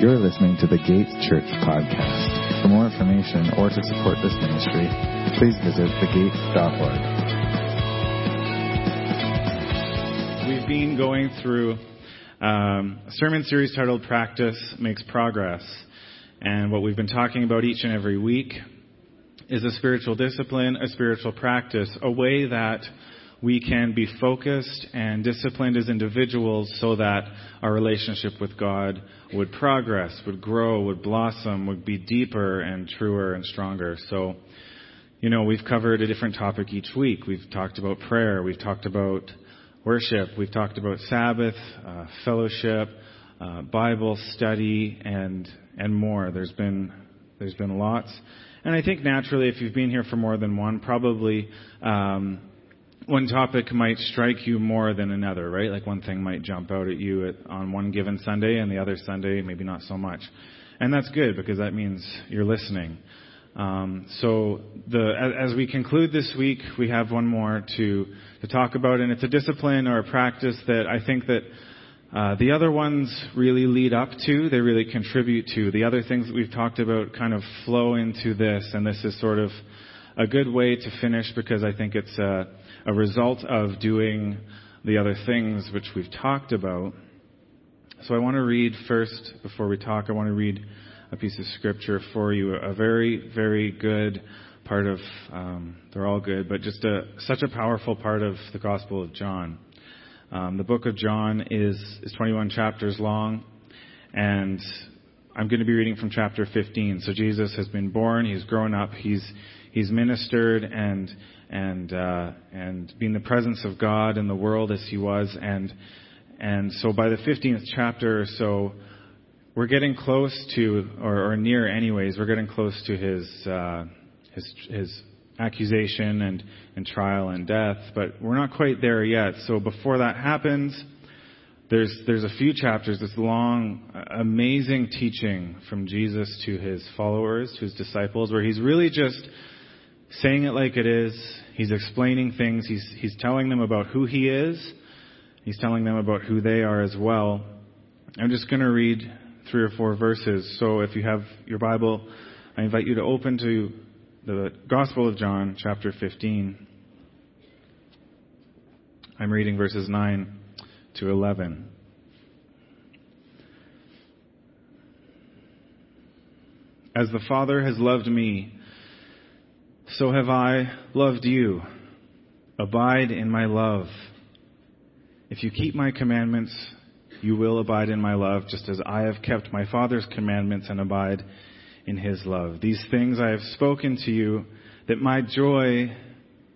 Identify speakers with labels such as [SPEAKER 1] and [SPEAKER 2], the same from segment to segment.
[SPEAKER 1] You're listening to the Gates Church podcast. For more information or to support this ministry, please visit thegates.org.
[SPEAKER 2] We've been going through um, a sermon series titled Practice Makes Progress. And what we've been talking about each and every week is a spiritual discipline, a spiritual practice, a way that we can be focused and disciplined as individuals so that our relationship with God would progress, would grow, would blossom, would be deeper and truer and stronger. So, you know, we've covered a different topic each week. We've talked about prayer, we've talked about worship, we've talked about Sabbath, uh, fellowship, uh, Bible study, and and more. There's been there's been lots, and I think naturally, if you've been here for more than one, probably um, one topic might strike you more than another, right? Like one thing might jump out at you at, on one given Sunday, and the other Sunday maybe not so much. And that's good because that means you're listening. Um, so the, as, as, we conclude this week, we have one more to to talk about, and it's a discipline or a practice that I think that uh, the other ones really lead up to. They really contribute to the other things that we've talked about. Kind of flow into this, and this is sort of a good way to finish because I think it's a a result of doing the other things which we've talked about. So I want to read first, before we talk, I want to read a piece of scripture for you, a very, very good part of, um, they're all good, but just a, such a powerful part of the Gospel of John. Um, the book of John is, is 21 chapters long, and I'm going to be reading from chapter 15. So Jesus has been born, he's grown up, he's, he's ministered, and and uh, and being the presence of God in the world as he was, and and so by the 15th chapter or so, we're getting close to, or, or near, anyways. We're getting close to his uh, his his accusation and and trial and death, but we're not quite there yet. So before that happens. There's, there's a few chapters, this long, amazing teaching from Jesus to his followers, to his disciples, where he's really just saying it like it is. He's explaining things. He's, he's telling them about who he is. He's telling them about who they are as well. I'm just going to read three or four verses. So if you have your Bible, I invite you to open to the Gospel of John, chapter 15. I'm reading verses 9 to 11. As the Father has loved me, so have I loved you. Abide in my love. If you keep my commandments, you will abide in my love, just as I have kept my Father's commandments and abide in his love. These things I have spoken to you, that my joy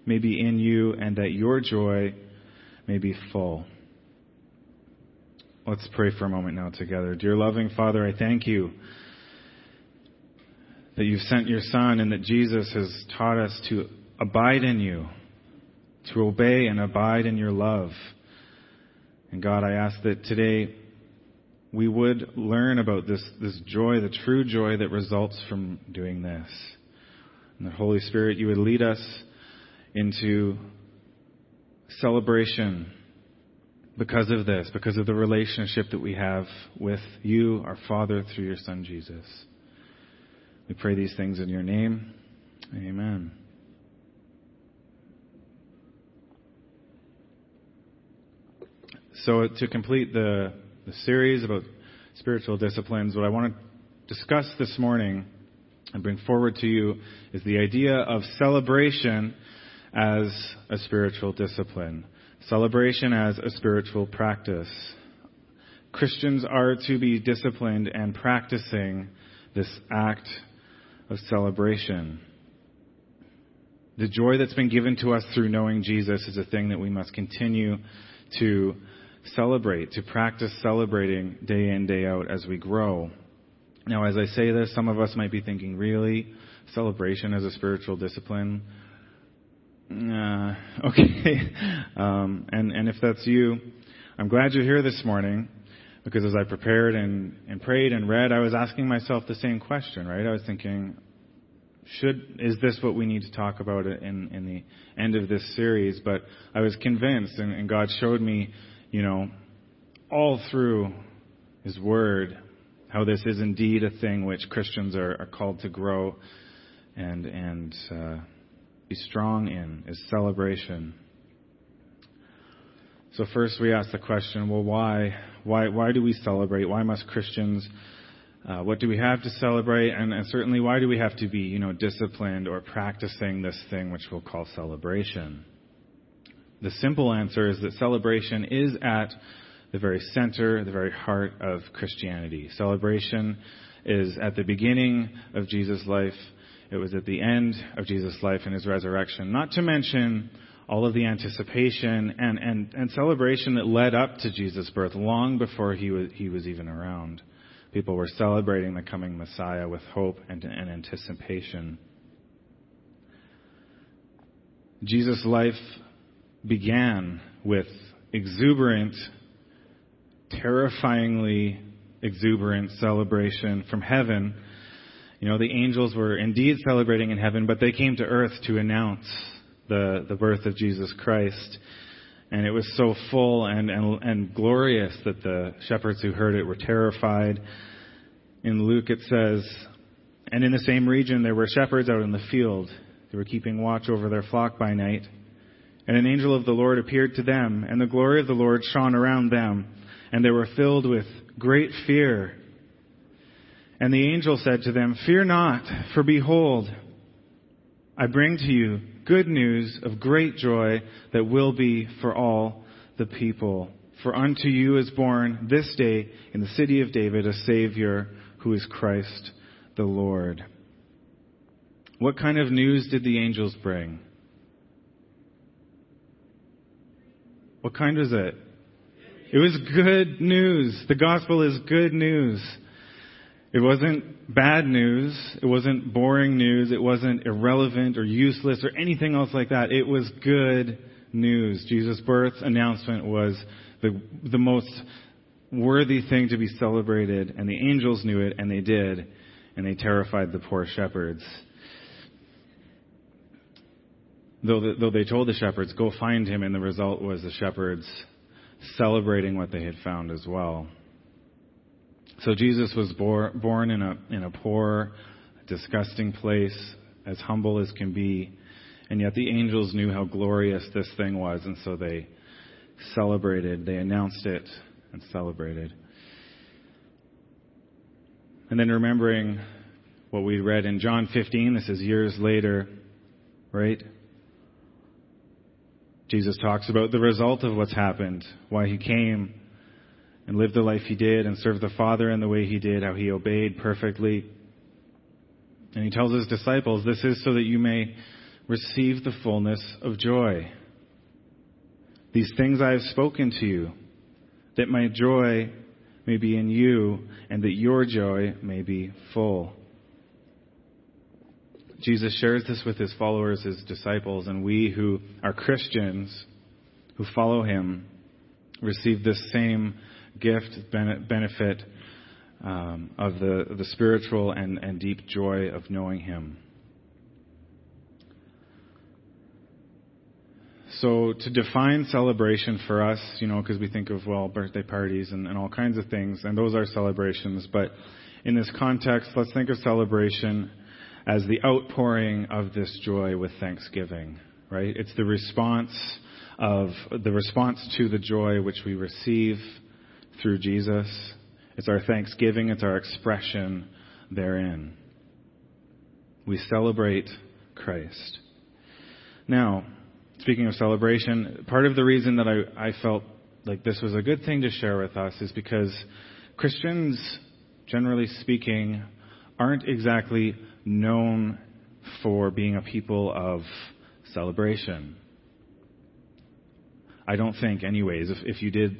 [SPEAKER 2] may be in you, and that your joy may be full. Let's pray for a moment now together. Dear loving Father, I thank you that you've sent your Son and that Jesus has taught us to abide in you, to obey and abide in your love. And God, I ask that today we would learn about this, this joy, the true joy that results from doing this. And the Holy Spirit, you would lead us into celebration because of this, because of the relationship that we have with you, our Father, through your Son Jesus. We pray these things in your name. Amen. So, to complete the, the series about spiritual disciplines, what I want to discuss this morning and bring forward to you is the idea of celebration as a spiritual discipline, celebration as a spiritual practice. Christians are to be disciplined and practicing this act of celebration. The joy that's been given to us through knowing Jesus is a thing that we must continue to celebrate, to practice celebrating day in, day out as we grow. Now, as I say this, some of us might be thinking, really? Celebration as a spiritual discipline? Uh, okay. Um, and, and if that's you, I'm glad you're here this morning because as I prepared and, and prayed and read, I was asking myself the same question, right? I was thinking, should is this what we need to talk about in, in the end of this series? But I was convinced, and, and God showed me, you know, all through His Word, how this is indeed a thing which Christians are, are called to grow and, and uh, be strong in, is celebration. So first we ask the question, well, why? Why, why do we celebrate? Why must Christians uh, what do we have to celebrate? And, and, certainly, why do we have to be, you know, disciplined or practicing this thing which we'll call celebration? The simple answer is that celebration is at the very center, the very heart of Christianity. Celebration is at the beginning of Jesus' life. It was at the end of Jesus' life and his resurrection. Not to mention all of the anticipation and, and, and celebration that led up to Jesus' birth long before he was, he was even around. People were celebrating the coming Messiah with hope and, and anticipation. Jesus' life began with exuberant, terrifyingly exuberant celebration from heaven. You know, the angels were indeed celebrating in heaven, but they came to earth to announce the, the birth of Jesus Christ. And it was so full and, and, and glorious that the shepherds who heard it were terrified. In Luke it says, And in the same region there were shepherds out in the field. They were keeping watch over their flock by night. And an angel of the Lord appeared to them, and the glory of the Lord shone around them, and they were filled with great fear. And the angel said to them, Fear not, for behold, I bring to you good news of great joy that will be for all the people. For unto you is born this day in the city of David a Savior who is Christ the Lord. What kind of news did the angels bring? What kind was it? It was good news. The gospel is good news. It wasn't bad news. It wasn't boring news. It wasn't irrelevant or useless or anything else like that. It was good news. Jesus' birth announcement was the, the most worthy thing to be celebrated, and the angels knew it, and they did, and they terrified the poor shepherds. Though, the, though they told the shepherds, go find him, and the result was the shepherds celebrating what they had found as well. So Jesus was bor- born in a, in a poor, disgusting place, as humble as can be. And yet the angels knew how glorious this thing was, and so they celebrated. They announced it and celebrated. And then remembering what we read in John 15, this is years later, right? Jesus talks about the result of what's happened, why he came, and lived the life he did and served the Father in the way he did, how he obeyed perfectly. And he tells his disciples, This is so that you may receive the fullness of joy. These things I have spoken to you, that my joy may be in you, and that your joy may be full. Jesus shares this with his followers, his disciples, and we who are Christians, who follow him, receive this same gift, benefit um, of the, the spiritual and, and deep joy of knowing Him. So, to define celebration for us, you know, because we think of, well, birthday parties and, and all kinds of things, and those are celebrations, but in this context, let's think of celebration as the outpouring of this joy with thanksgiving, right? It's the response of the response to the joy which we receive through Jesus. It's our thanksgiving, it's our expression therein. We celebrate Christ. Now, speaking of celebration, part of the reason that I, I felt like this was a good thing to share with us is because Christians, generally speaking, aren't exactly known for being a people of celebration. I don't think, anyways. If, if you did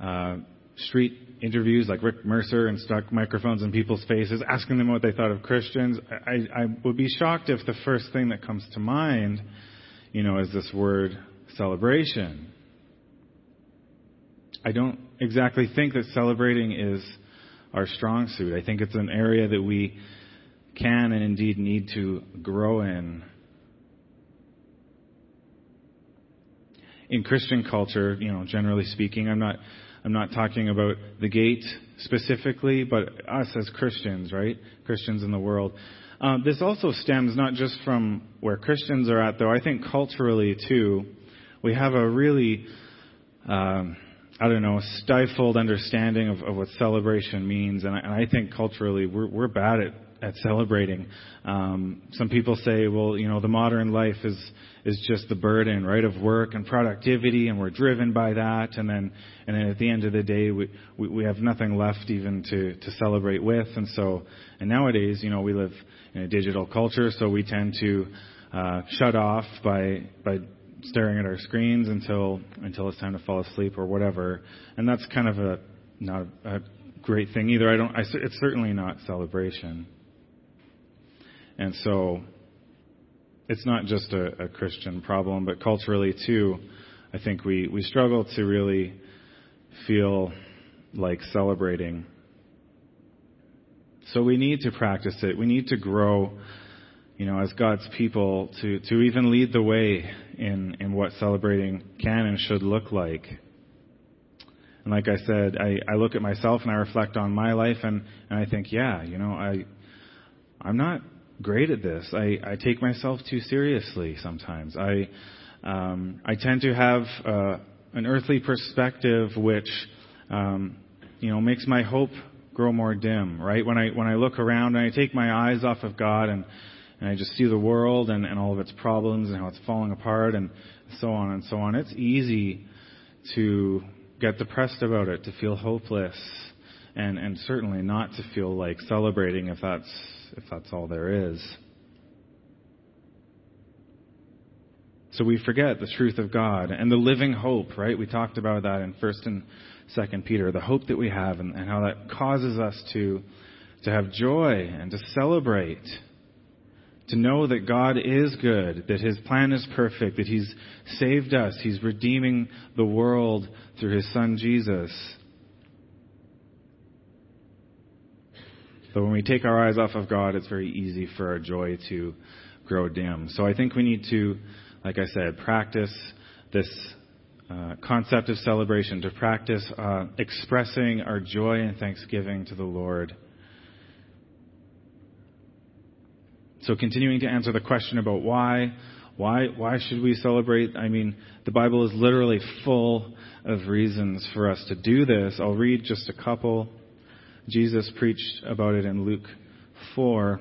[SPEAKER 2] uh, street interviews like Rick Mercer and stuck microphones in people's faces, asking them what they thought of Christians, I, I would be shocked if the first thing that comes to mind, you know, is this word celebration. I don't exactly think that celebrating is our strong suit. I think it's an area that we can and indeed need to grow in. In Christian culture, you know, generally speaking, I'm not I'm not talking about the gate specifically, but us as Christians, right? Christians in the world. Um, this also stems not just from where Christians are at, though. I think culturally too, we have a really, um, I don't know, stifled understanding of, of what celebration means, and I, and I think culturally we're, we're bad at at celebrating. Um, some people say, well, you know, the modern life is is just the burden, right, of work and productivity, and we're driven by that, and then and then at the end of the day, we we, we have nothing left even to to celebrate with, and so and nowadays, you know, we live in a digital culture, so we tend to uh, shut off by by staring at our screens until until it's time to fall asleep or whatever, and that's kind of a not a, great thing either. I don't. I, it's certainly not celebration. And so it's not just a, a Christian problem, but culturally too, I think we, we struggle to really feel like celebrating. So we need to practice it. We need to grow, you know, as God's people to, to even lead the way in, in what celebrating can and should look like. And like I said, I, I look at myself and I reflect on my life and, and I think, yeah, you know, I, I'm not great at this. I, I take myself too seriously sometimes. I, um, I tend to have uh, an earthly perspective which, um, you know, makes my hope grow more dim, right? When I, when I look around and I take my eyes off of God and, and I just see the world and, and all of its problems and how it's falling apart and so on and so on, it's easy to get depressed about it, to feel hopeless, and, and certainly not to feel like celebrating if that's if that's all there is. So we forget the truth of God and the living hope, right? We talked about that in 1st and 2nd Peter, the hope that we have and, and how that causes us to, to have joy and to celebrate. To know that God is good, that His plan is perfect, that He's saved us, He's redeeming the world through His Son Jesus. But when we take our eyes off of God, it's very easy for our joy to grow dim. So I think we need to, like I said, practice this uh, concept of celebration, to practice uh, expressing our joy and thanksgiving to the Lord. So continuing to answer the question about why, why, why should we celebrate? I mean, the Bible is literally full of reasons for us to do this. I'll read just a couple. Jesus preached about it in Luke 4.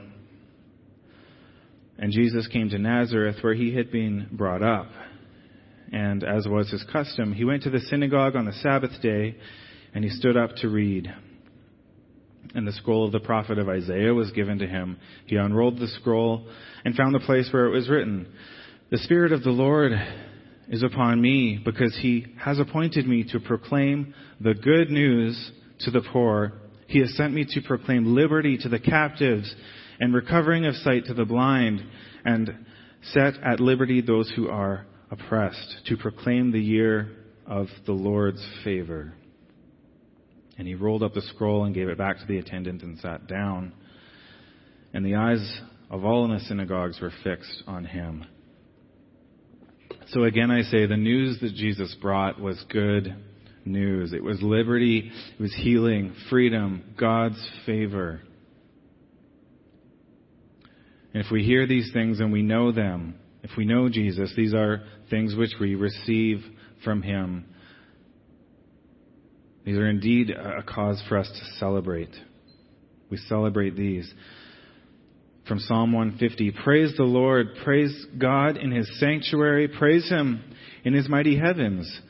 [SPEAKER 2] And Jesus came to Nazareth where he had been brought up. And as was his custom, he went to the synagogue on the Sabbath day and he stood up to read. And the scroll of the prophet of Isaiah was given to him. He unrolled the scroll and found the place where it was written, The Spirit of the Lord is upon me because he has appointed me to proclaim the good news to the poor. He has sent me to proclaim liberty to the captives and recovering of sight to the blind and set at liberty those who are oppressed, to proclaim the year of the Lord's favor. And he rolled up the scroll and gave it back to the attendant and sat down. And the eyes of all in the synagogues were fixed on him. So again, I say the news that Jesus brought was good news. It was liberty, it was healing, freedom, God's favor. And if we hear these things and we know them, if we know Jesus, these are things which we receive from Him. These are indeed a cause for us to celebrate. We celebrate these. From Psalm 150 Praise the Lord, praise God in His sanctuary, praise Him in His mighty heavens.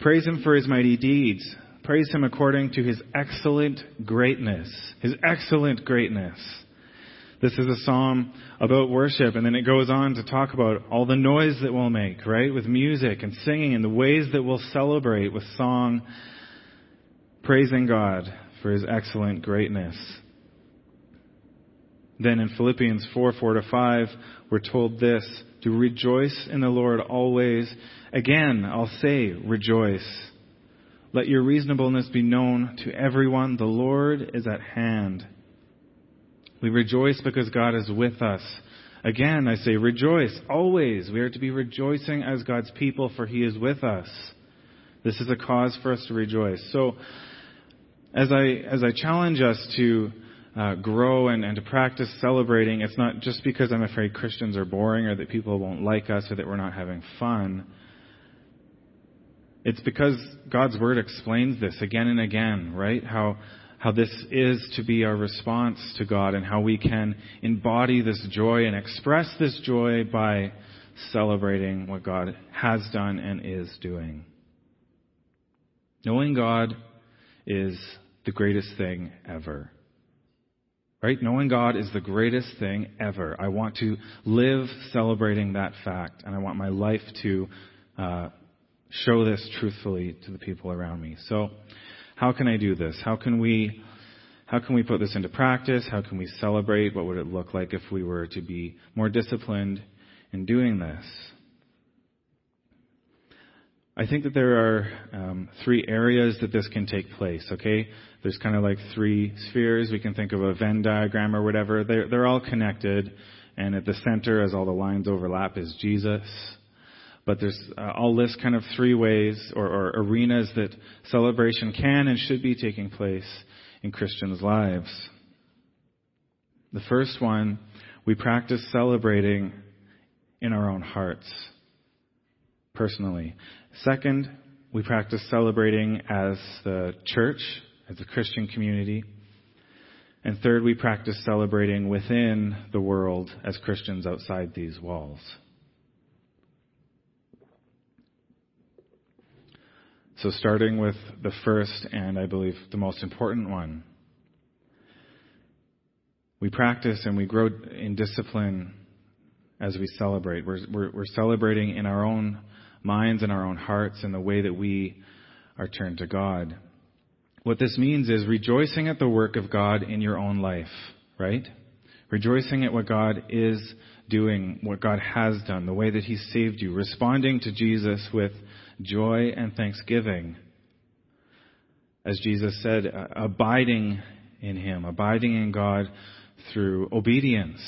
[SPEAKER 2] Praise him for his mighty deeds. Praise him according to his excellent greatness. His excellent greatness. This is a psalm about worship, and then it goes on to talk about all the noise that we'll make, right? With music and singing and the ways that we'll celebrate with song, praising God for his excellent greatness. Then in Philippians 4, 4 to 5, we're told this, to rejoice in the Lord always. Again, I'll say, rejoice. Let your reasonableness be known to everyone. The Lord is at hand. We rejoice because God is with us. Again, I say, rejoice always. We are to be rejoicing as God's people, for He is with us. This is a cause for us to rejoice. So, as I, as I challenge us to uh, grow and, and to practice celebrating, it's not just because I'm afraid Christians are boring or that people won't like us or that we're not having fun. It's because God's Word explains this again and again, right? How, how this is to be our response to God and how we can embody this joy and express this joy by celebrating what God has done and is doing. Knowing God is the greatest thing ever. Right? Knowing God is the greatest thing ever. I want to live celebrating that fact, and I want my life to uh, show this truthfully to the people around me. So, how can I do this? How can we how can we put this into practice? How can we celebrate? What would it look like if we were to be more disciplined in doing this? I think that there are um, three areas that this can take place, okay? There's kind of like three spheres. We can think of a Venn diagram or whatever. They're, they're all connected, and at the center, as all the lines overlap, is Jesus. But there's, uh, I'll list kind of three ways or, or arenas that celebration can and should be taking place in Christians' lives. The first one, we practice celebrating in our own hearts, personally. Second, we practice celebrating as the church, as a Christian community. And third, we practice celebrating within the world as Christians outside these walls. So, starting with the first and I believe the most important one, we practice and we grow in discipline as we celebrate. We're, we're, we're celebrating in our own minds and our own hearts in the way that we are turned to God. What this means is rejoicing at the work of God in your own life, right? Rejoicing at what God is doing, what God has done, the way that He saved you, responding to Jesus with joy and thanksgiving. As Jesus said, uh, abiding in Him, abiding in God through obedience.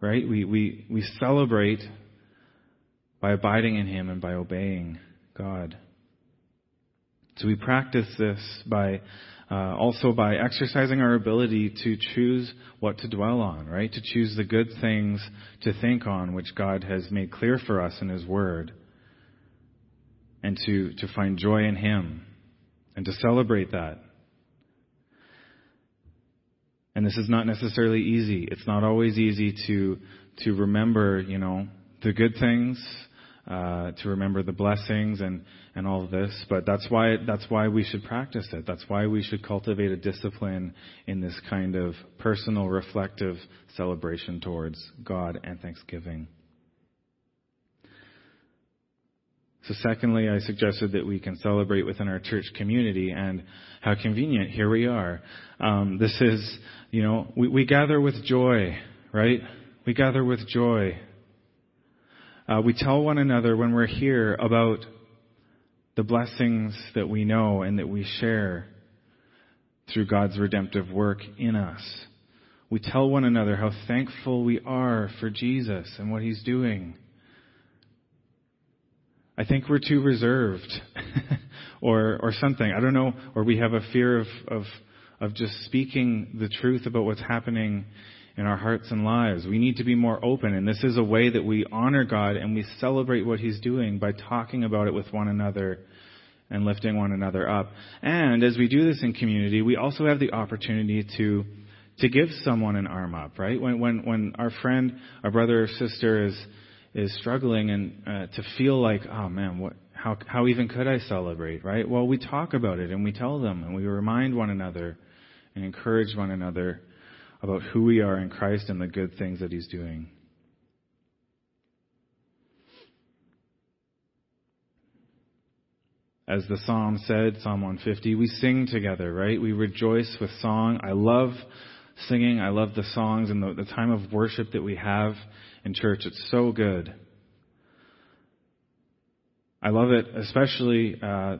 [SPEAKER 2] Right? We, we, we celebrate by abiding in Him and by obeying God. So we practice this by uh, also by exercising our ability to choose what to dwell on, right? To choose the good things to think on, which God has made clear for us in His Word, and to, to find joy in Him and to celebrate that. And this is not necessarily easy. It's not always easy to to remember, you know, the good things uh, to remember the blessings and, and all of this. But that's why, that's why we should practice it. That's why we should cultivate a discipline in this kind of personal, reflective celebration towards God and Thanksgiving. So, secondly, I suggested that we can celebrate within our church community, and how convenient. Here we are. Um, this is, you know, we, we gather with joy, right? We gather with joy. Uh, we tell one another when we're here about the blessings that we know and that we share through God's redemptive work in us. We tell one another how thankful we are for Jesus and what He's doing. I think we're too reserved or, or something. I don't know, or we have a fear of, of, of just speaking the truth about what's happening in our hearts and lives. We need to be more open, and this is a way that we honor God and we celebrate what He's doing by talking about it with one another and lifting one another up. And as we do this in community, we also have the opportunity to to give someone an arm up, right? When when when our friend, our brother or sister is is struggling and uh, to feel like, oh man, what how how even could I celebrate, right? Well, we talk about it and we tell them and we remind one another and encourage one another about who we are in Christ and the good things that He's doing. As the psalm said, Psalm 150, we sing together, right? We rejoice with song. I love singing. I love the songs and the, the time of worship that we have in church. It's so good. I love it, especially uh,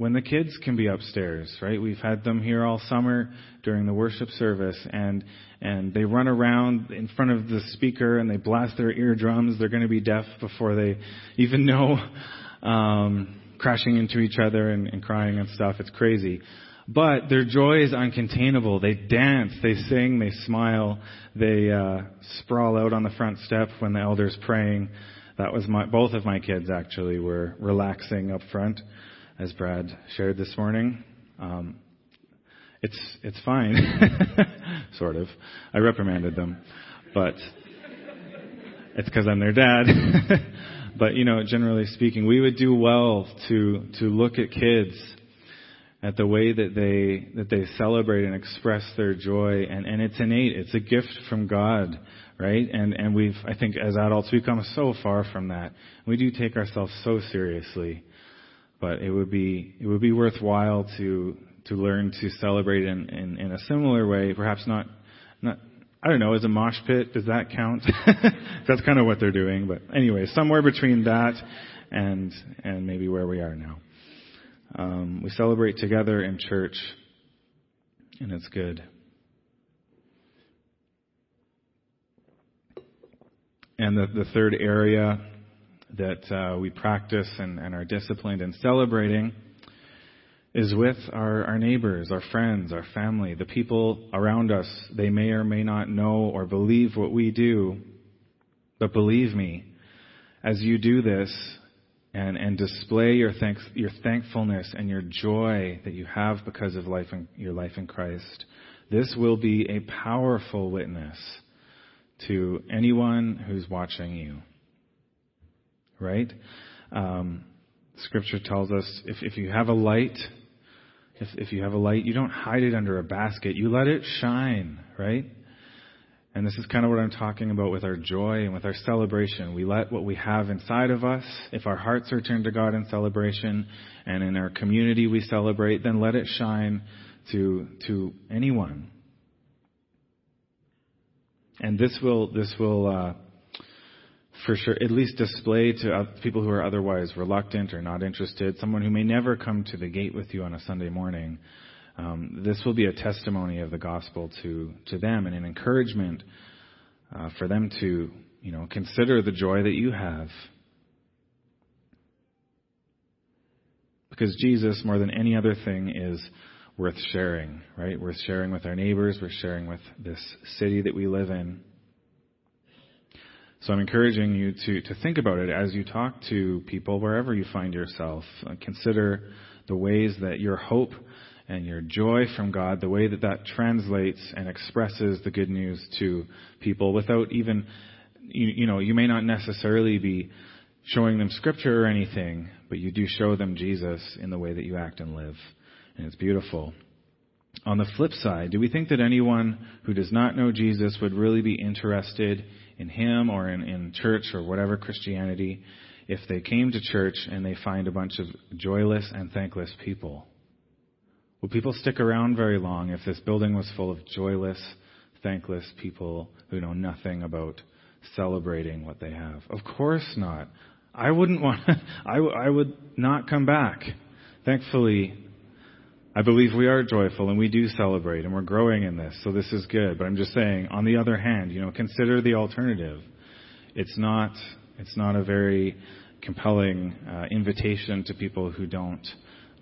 [SPEAKER 2] when the kids can be upstairs, right? We've had them here all summer during the worship service and and they run around in front of the speaker and they blast their eardrums. They're going to be deaf before they even know. Um, crashing into each other and, and crying and stuff. It's crazy. But their joy is uncontainable. They dance, they sing, they smile, they uh, sprawl out on the front step when the elder's praying. That was my, both of my kids actually were relaxing up front, as Brad shared this morning. Um, it's it's fine, sort of. I reprimanded them, but it's because I'm their dad. but you know, generally speaking, we would do well to to look at kids at the way that they that they celebrate and express their joy. And and it's innate. It's a gift from God right? And and we've I think as adults we've come so far from that. We do take ourselves so seriously but it would be it would be worthwhile to to learn to celebrate in in, in a similar way perhaps not not I don't know, is a mosh pit, does that count? That's kind of what they're doing, but anyway, somewhere between that and and maybe where we are now. Um, we celebrate together in church, and it's good. And the, the third area that uh, we practice and, and are disciplined in celebrating is with our, our neighbors, our friends, our family, the people around us. They may or may not know or believe what we do, but believe me, as you do this, and, and display your, thanks, your thankfulness and your joy that you have because of life in, your life in Christ. This will be a powerful witness to anyone who's watching you. Right? Um, scripture tells us if, if you have a light, if, if you have a light, you don't hide it under a basket. You let it shine, right? And this is kind of what I'm talking about with our joy and with our celebration. We let what we have inside of us, if our hearts are turned to God in celebration, and in our community we celebrate, then let it shine to, to anyone. And this will, this will, uh, for sure, at least display to people who are otherwise reluctant or not interested, someone who may never come to the gate with you on a Sunday morning, um, this will be a testimony of the gospel to, to them and an encouragement uh, for them to, you know, consider the joy that you have. Because Jesus, more than any other thing, is worth sharing, right? Worth sharing with our neighbors, worth sharing with this city that we live in. So I'm encouraging you to, to think about it as you talk to people wherever you find yourself. Uh, consider the ways that your hope and your joy from God, the way that that translates and expresses the good news to people without even, you, you know, you may not necessarily be showing them scripture or anything, but you do show them Jesus in the way that you act and live. And it's beautiful. On the flip side, do we think that anyone who does not know Jesus would really be interested in Him or in, in church or whatever Christianity if they came to church and they find a bunch of joyless and thankless people? Would people stick around very long if this building was full of joyless, thankless people who know nothing about celebrating what they have? Of course not. I wouldn't want, I, I would not come back. Thankfully, I believe we are joyful and we do celebrate and we're growing in this, so this is good. But I'm just saying, on the other hand, you know, consider the alternative. It's not, it's not a very compelling uh, invitation to people who don't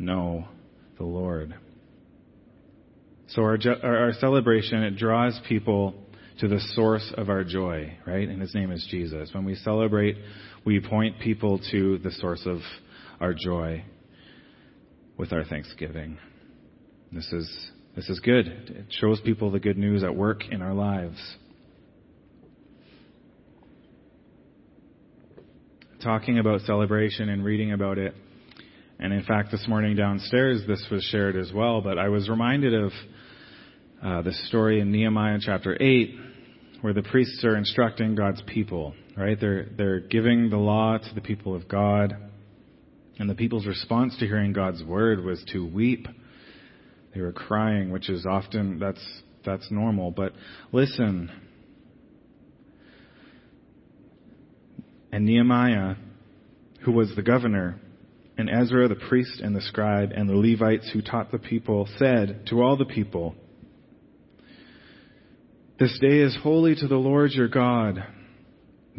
[SPEAKER 2] know the Lord. So our, our celebration, it draws people to the source of our joy, right? And his name is Jesus. When we celebrate, we point people to the source of our joy with our thanksgiving. This is, this is good. It shows people the good news at work in our lives. Talking about celebration and reading about it. And in fact, this morning downstairs, this was shared as well, but I was reminded of uh, the story in Nehemiah chapter 8 where the priests are instructing God's people, right? They're, they're giving the law to the people of God. And the people's response to hearing God's word was to weep. They were crying, which is often, that's, that's normal. But listen. And Nehemiah, who was the governor, and Ezra the priest and the scribe, and the Levites who taught the people, said to all the people, this day is holy to the Lord your God.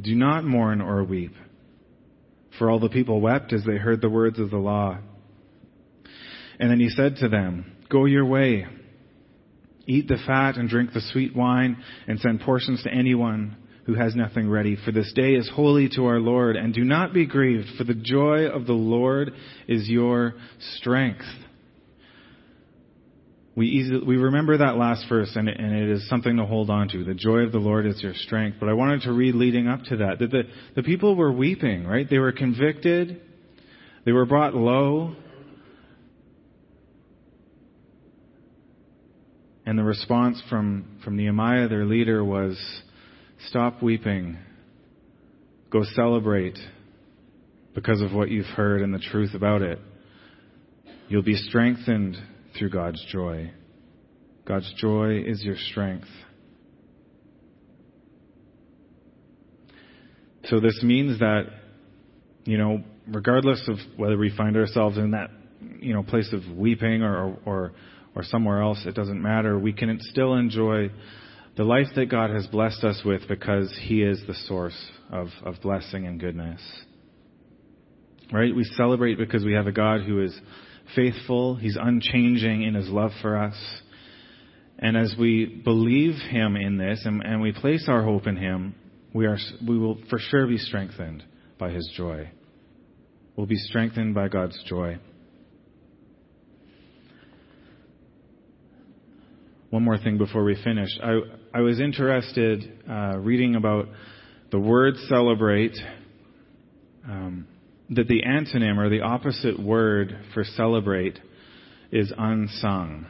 [SPEAKER 2] Do not mourn or weep. For all the people wept as they heard the words of the law. And then he said to them, Go your way. Eat the fat and drink the sweet wine and send portions to anyone who has nothing ready. For this day is holy to our Lord. And do not be grieved, for the joy of the Lord is your strength. We, easily, we remember that last verse, and it, and it is something to hold on to. The joy of the Lord is your strength. But I wanted to read leading up to that that the, the people were weeping, right? They were convicted, they were brought low. And the response from, from Nehemiah, their leader, was stop weeping, go celebrate because of what you've heard and the truth about it. You'll be strengthened through God's joy. God's joy is your strength. So this means that, you know, regardless of whether we find ourselves in that, you know, place of weeping or, or, or somewhere else, it doesn't matter. We can still enjoy the life that God has blessed us with because He is the source of, of blessing and goodness. Right? We celebrate because we have a God who is faithful. He's unchanging in his love for us. And as we believe him in this and, and we place our hope in him, we, are, we will for sure be strengthened by his joy. We'll be strengthened by God's joy. One more thing before we finish. I, I was interested uh, reading about the word celebrate. Um, that the antonym or the opposite word for celebrate is unsung.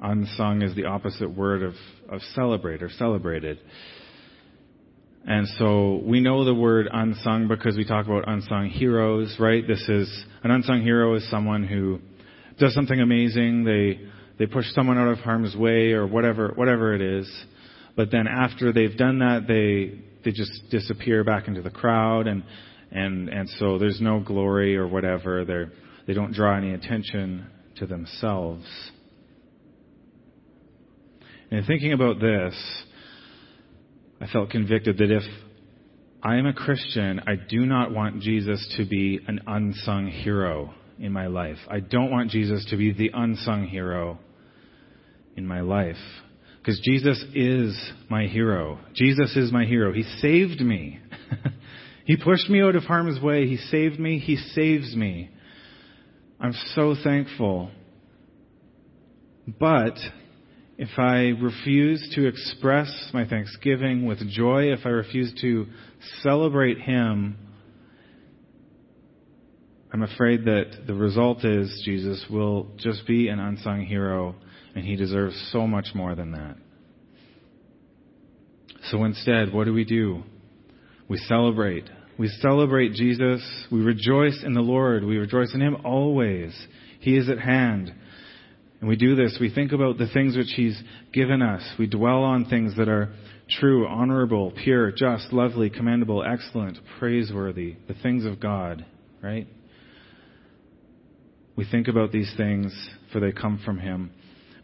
[SPEAKER 2] Unsung is the opposite word of, of celebrate or celebrated. And so we know the word unsung because we talk about unsung heroes, right? This is an unsung hero is someone who does something amazing. They they push someone out of harm's way or whatever whatever it is. But then after they've done that, they they just disappear back into the crowd and and and so there's no glory or whatever. They they don't draw any attention to themselves. And thinking about this, I felt convicted that if I am a Christian, I do not want Jesus to be an unsung hero in my life. I don't want Jesus to be the unsung hero in my life. Because Jesus is my hero. Jesus is my hero. He saved me. He pushed me out of harm's way. He saved me. He saves me. I'm so thankful. But if I refuse to express my thanksgiving with joy, if I refuse to celebrate Him, I'm afraid that the result is Jesus will just be an unsung hero, and He deserves so much more than that. So instead, what do we do? We celebrate. We celebrate Jesus. We rejoice in the Lord. We rejoice in Him always. He is at hand. And we do this. We think about the things which He's given us. We dwell on things that are true, honorable, pure, just, lovely, commendable, excellent, praiseworthy, the things of God, right? We think about these things, for they come from Him.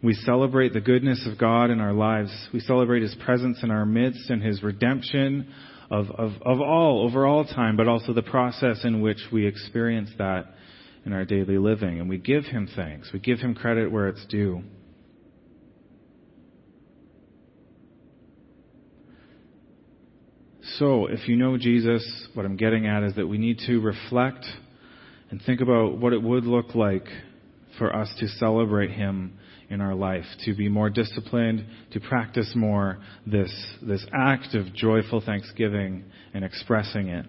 [SPEAKER 2] We celebrate the goodness of God in our lives. We celebrate His presence in our midst and His redemption of, of, of all, over all time, but also the process in which we experience that in our daily living. And we give Him thanks. We give Him credit where it's due. So, if you know Jesus, what I'm getting at is that we need to reflect and think about what it would look like for us to celebrate Him in our life, to be more disciplined, to practice more this, this act of joyful thanksgiving and expressing it.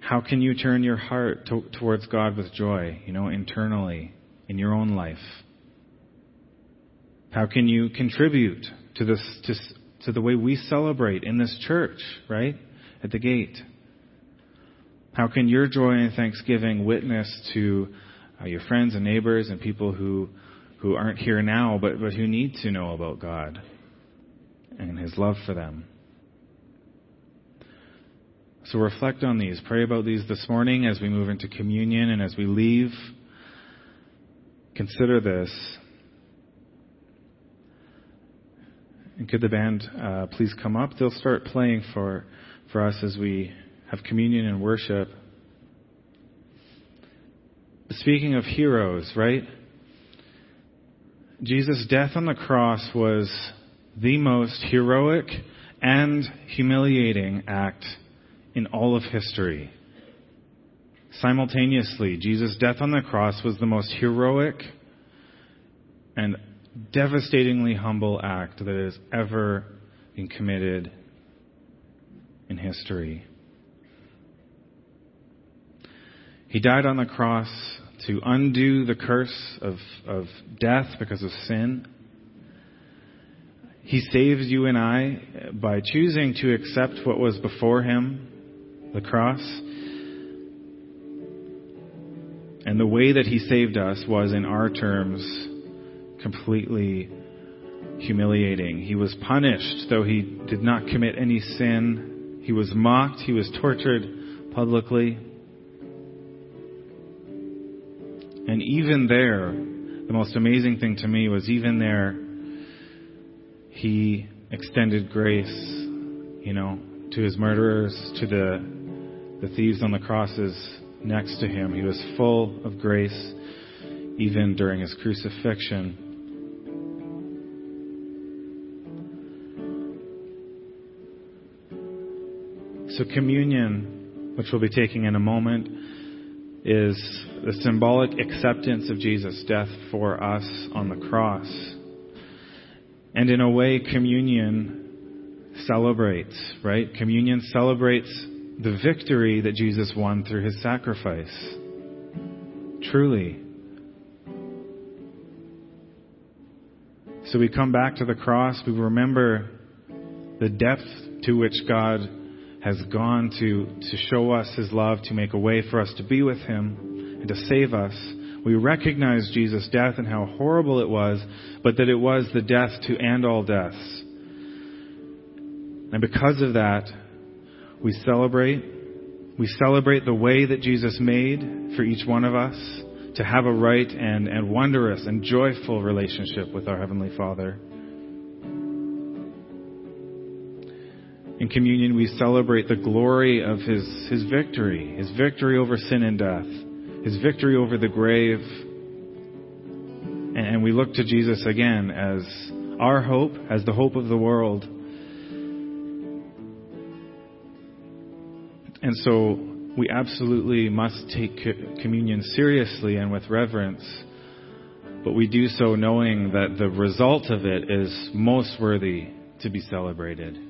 [SPEAKER 2] How can you turn your heart to, towards God with joy, you know, internally in your own life? How can you contribute to this, to, to the way we celebrate in this church, right? At the gate. How can your joy and thanksgiving witness to uh, your friends and neighbors and people who who aren't here now, but but who need to know about God and His love for them. So reflect on these. Pray about these this morning as we move into communion and as we leave. Consider this. And could the band uh, please come up? They'll start playing for for us as we have communion and worship. Speaking of heroes, right? Jesus' death on the cross was the most heroic and humiliating act in all of history. Simultaneously, Jesus' death on the cross was the most heroic and devastatingly humble act that has ever been committed in history. He died on the cross to undo the curse of, of death because of sin. He saves you and I by choosing to accept what was before him, the cross. And the way that he saved us was, in our terms, completely humiliating. He was punished, though he did not commit any sin. He was mocked. He was tortured publicly. And even there, the most amazing thing to me was even there, he extended grace, you know, to his murderers, to the, the thieves on the crosses next to him. He was full of grace even during his crucifixion. So, communion, which we'll be taking in a moment, is the symbolic acceptance of Jesus' death for us on the cross. And in a way, communion celebrates, right? Communion celebrates the victory that Jesus won through his sacrifice. Truly. So we come back to the cross, we remember the depth to which God has gone to, to show us his love, to make a way for us to be with him and to save us. We recognize Jesus' death and how horrible it was, but that it was the death to end all deaths. And because of that, we celebrate. We celebrate the way that Jesus made for each one of us to have a right and, and wondrous and joyful relationship with our Heavenly Father. In communion, we celebrate the glory of his, his victory, his victory over sin and death, his victory over the grave. And we look to Jesus again as our hope, as the hope of the world. And so we absolutely must take communion seriously and with reverence, but we do so knowing that the result of it is most worthy to be celebrated.